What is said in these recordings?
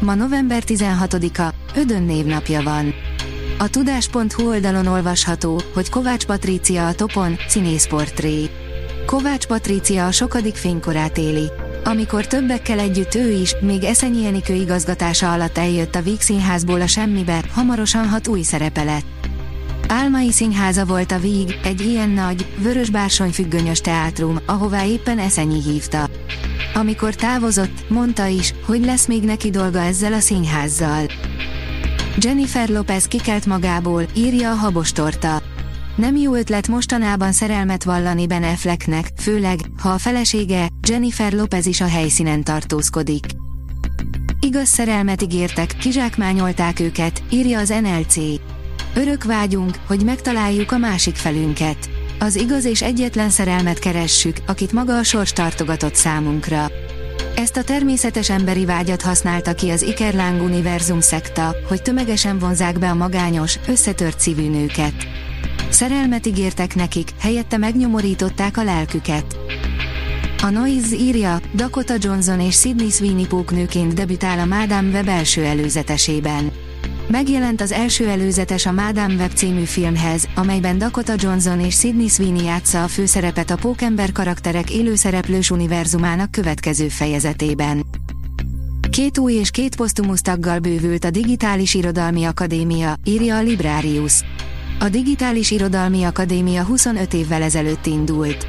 Ma november 16-a, Ödön névnapja van. A tudás.hu oldalon olvasható, hogy Kovács Patrícia a topon, színészportré. Kovács Patrícia a sokadik fénykorát éli. Amikor többekkel együtt ő is, még Eszenyi Enikő igazgatása alatt eljött a Víg Színházból a semmibe, hamarosan hat új szerepe lett. Álmai színháza volt a Víg, egy ilyen nagy, vörös bársony függönyös teátrum, ahová éppen Eszenyi hívta. Amikor távozott, mondta is, hogy lesz még neki dolga ezzel a színházzal. Jennifer Lopez kikelt magából, írja a habostorta. Nem jó ötlet mostanában szerelmet vallani Ben Afflecknek, főleg, ha a felesége, Jennifer Lopez is a helyszínen tartózkodik. Igaz szerelmet ígértek, kizsákmányolták őket, írja az NLC. Örök vágyunk, hogy megtaláljuk a másik felünket. Az igaz és egyetlen szerelmet keressük, akit maga a sors tartogatott számunkra. Ezt a természetes emberi vágyat használta ki az Ikerláng univerzum szekta, hogy tömegesen vonzák be a magányos, összetört szívű nőket. Szerelmet ígértek nekik, helyette megnyomorították a lelküket. A Noise írja, Dakota Johnson és Sydney Sweeney póknőként debütál a Madame Web első előzetesében. Megjelent az első előzetes a Madame Web című filmhez, amelyben Dakota Johnson és Sydney Sweeney játsza a főszerepet a pókember karakterek élőszereplős univerzumának következő fejezetében. Két új és két posztumusz taggal bővült a Digitális Irodalmi Akadémia, írja a Librarius. A Digitális Irodalmi Akadémia 25 évvel ezelőtt indult.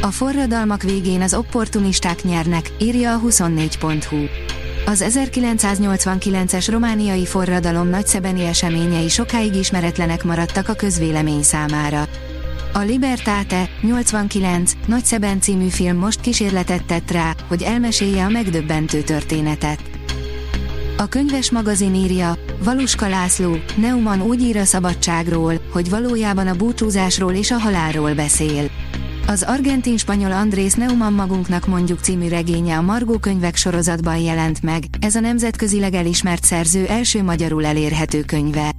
A forradalmak végén az opportunisták nyernek, írja a 24.hu. Az 1989-es romániai forradalom nagyszebeni eseményei sokáig ismeretlenek maradtak a közvélemény számára. A Libertate 89 Nagyszeben című film most kísérletet tett rá, hogy elmesélje a megdöbbentő történetet. A könyves magazin írja, Valuska László, Neumann úgy ír a szabadságról, hogy valójában a búcsúzásról és a halálról beszél. Az argentin-spanyol Andrés Neumann magunknak mondjuk című regénye a Margó könyvek sorozatban jelent meg, ez a nemzetközileg elismert szerző első magyarul elérhető könyve.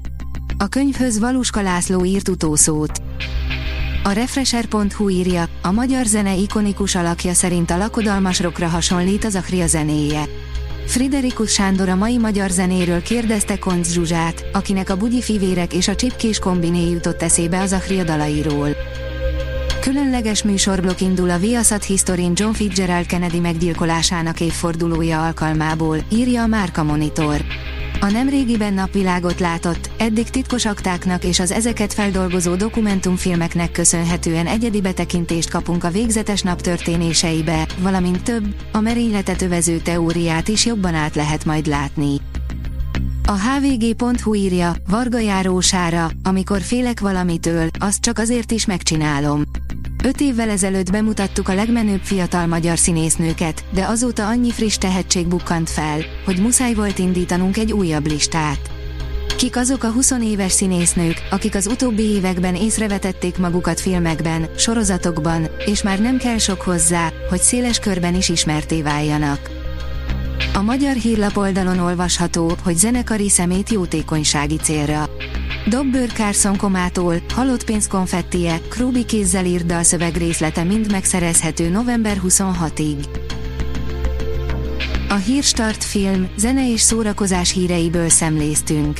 A könyvhöz Valuska László írt utószót. A Refresher.hu írja, a magyar zene ikonikus alakja szerint a lakodalmasrokra hasonlít az Achria zenéje. Friderikus Sándor a mai magyar zenéről kérdezte Koncz Zsuzsát, akinek a bugyi fivérek és a csipkés kombiné jutott eszébe az Achria dalairól. Különleges műsorblok indul a Viaszat Historin John Fitzgerald Kennedy meggyilkolásának évfordulója alkalmából, írja a Márka Monitor. A nemrégiben napvilágot látott, eddig titkos aktáknak és az ezeket feldolgozó dokumentumfilmeknek köszönhetően egyedi betekintést kapunk a végzetes nap történéseibe, valamint több, a merényletet övező teóriát is jobban át lehet majd látni. A hvg.hu írja, Varga járósára, amikor félek valamitől, azt csak azért is megcsinálom. Öt évvel ezelőtt bemutattuk a legmenőbb fiatal magyar színésznőket, de azóta annyi friss tehetség bukkant fel, hogy muszáj volt indítanunk egy újabb listát. Kik azok a 20 éves színésznők, akik az utóbbi években észrevetették magukat filmekben, sorozatokban, és már nem kell sok hozzá, hogy széles körben is ismerté váljanak. A magyar hírlap oldalon olvasható, hogy zenekari szemét jótékonysági célra. Dobbőr Carson komától, halott pénz konfettie, Krúbi kézzel írt dalszöveg részlete mind megszerezhető november 26-ig. A Hírstart film, zene és szórakozás híreiből szemléztünk.